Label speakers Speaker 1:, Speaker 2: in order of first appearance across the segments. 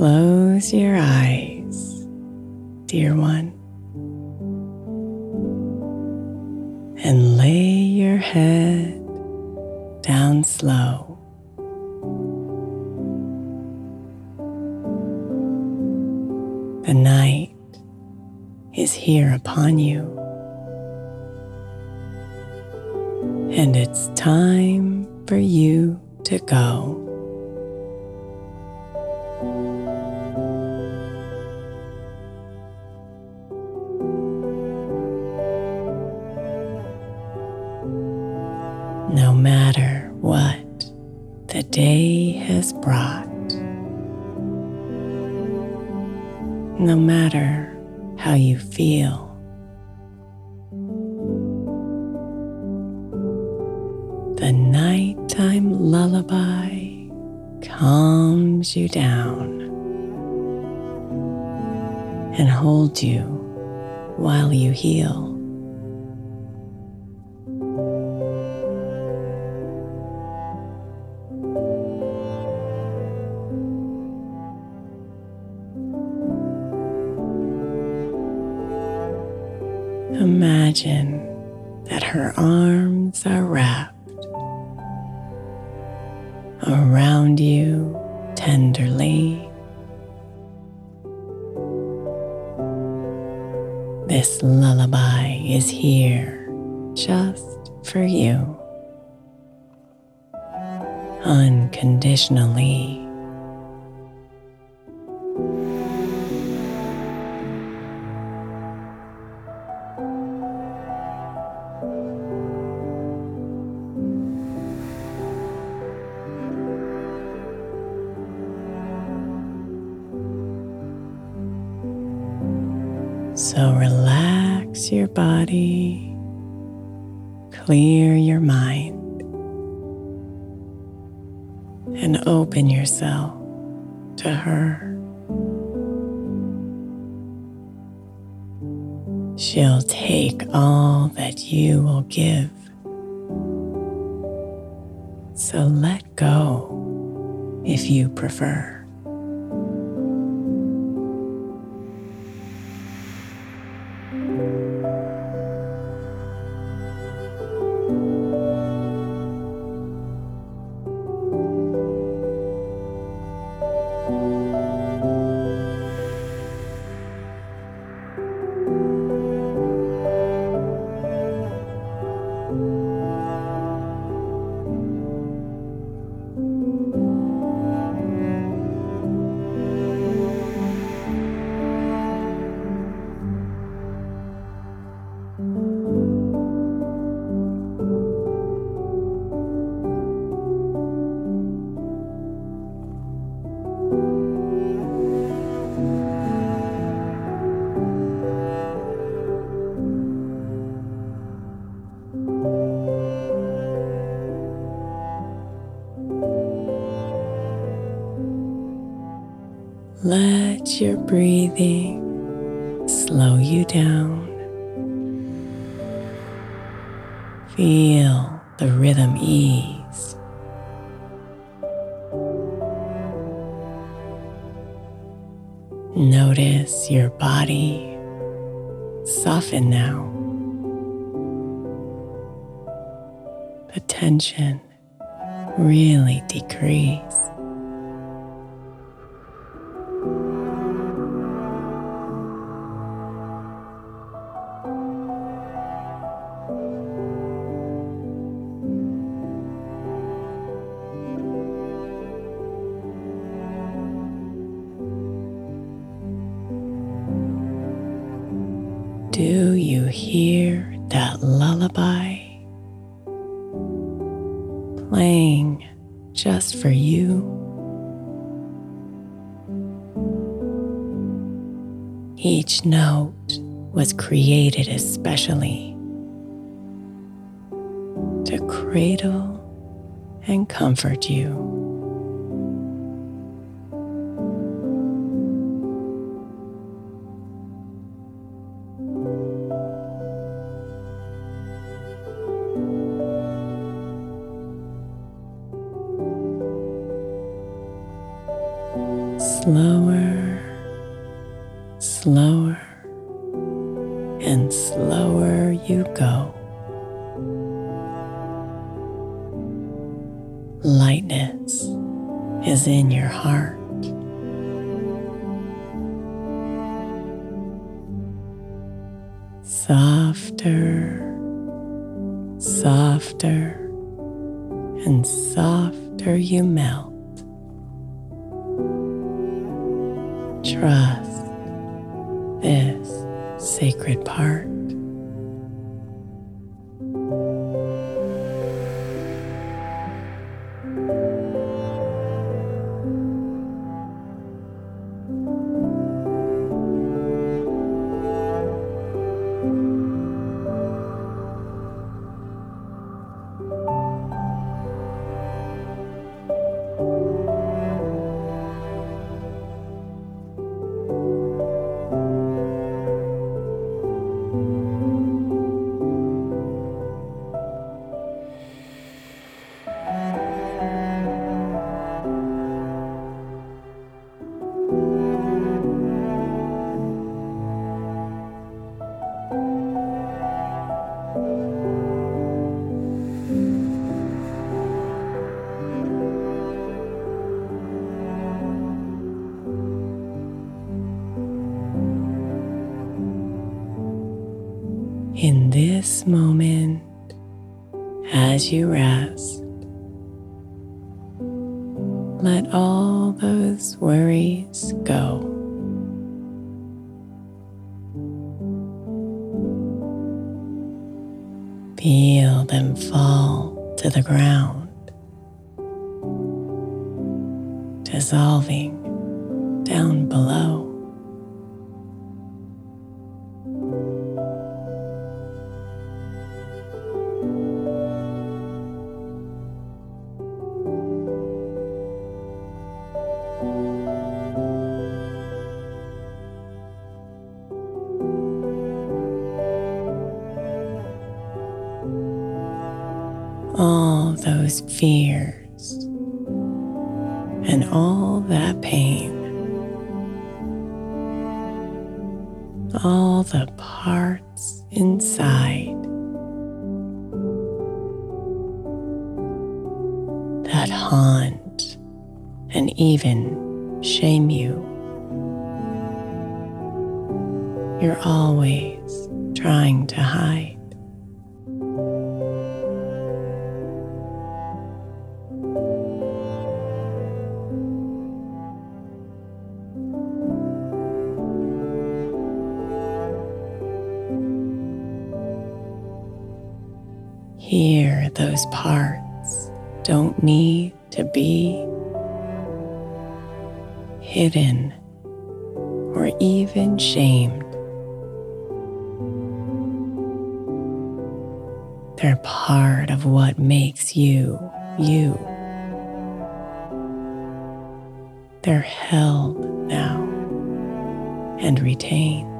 Speaker 1: Close your eyes, dear one, and lay your head down slow. The night is here upon you, and it's time for you to go. No matter how you feel. The nighttime lullaby calms you down and holds you while you heal. Imagine that her arms are wrapped around you tenderly. This lullaby is here just for you, unconditionally. So relax your body, clear your mind, and open yourself to her. She'll take all that you will give. So let go if you prefer. Breathing slow you down. Feel the rhythm ease. Notice your body soften now. The tension really decrease. Playing just for you? Each note was created especially to cradle and comfort you. Is in your heart. Softer, softer, and softer you melt. Trust this sacred part. Moment, as you rest, let all those worries go. Feel them fall to the ground, dissolving down below. Inside that haunt and even shame you. You're always trying to hide. Hidden or even shamed. They're part of what makes you, you. They're held now and retained.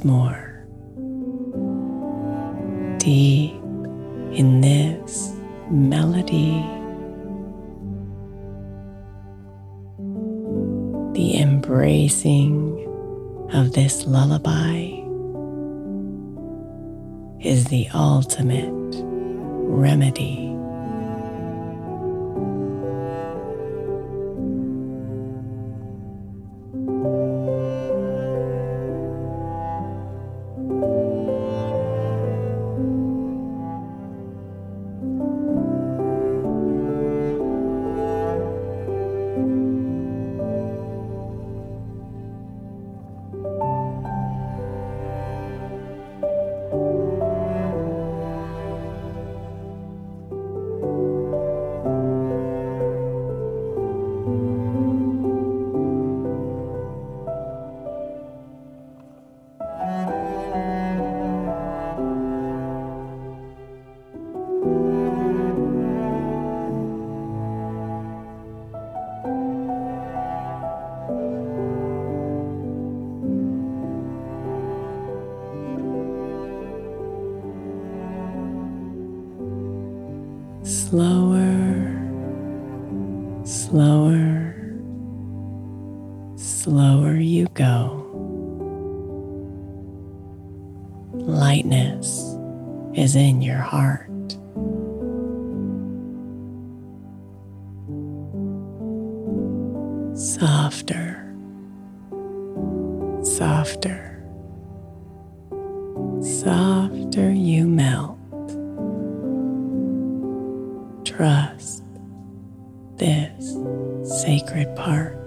Speaker 1: Once more deep in this melody. The embracing of this lullaby is the ultimate remedy. Slower, slower, slower you go. Lightness is in your heart. Sacred part.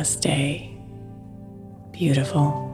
Speaker 1: Namaste. Beautiful.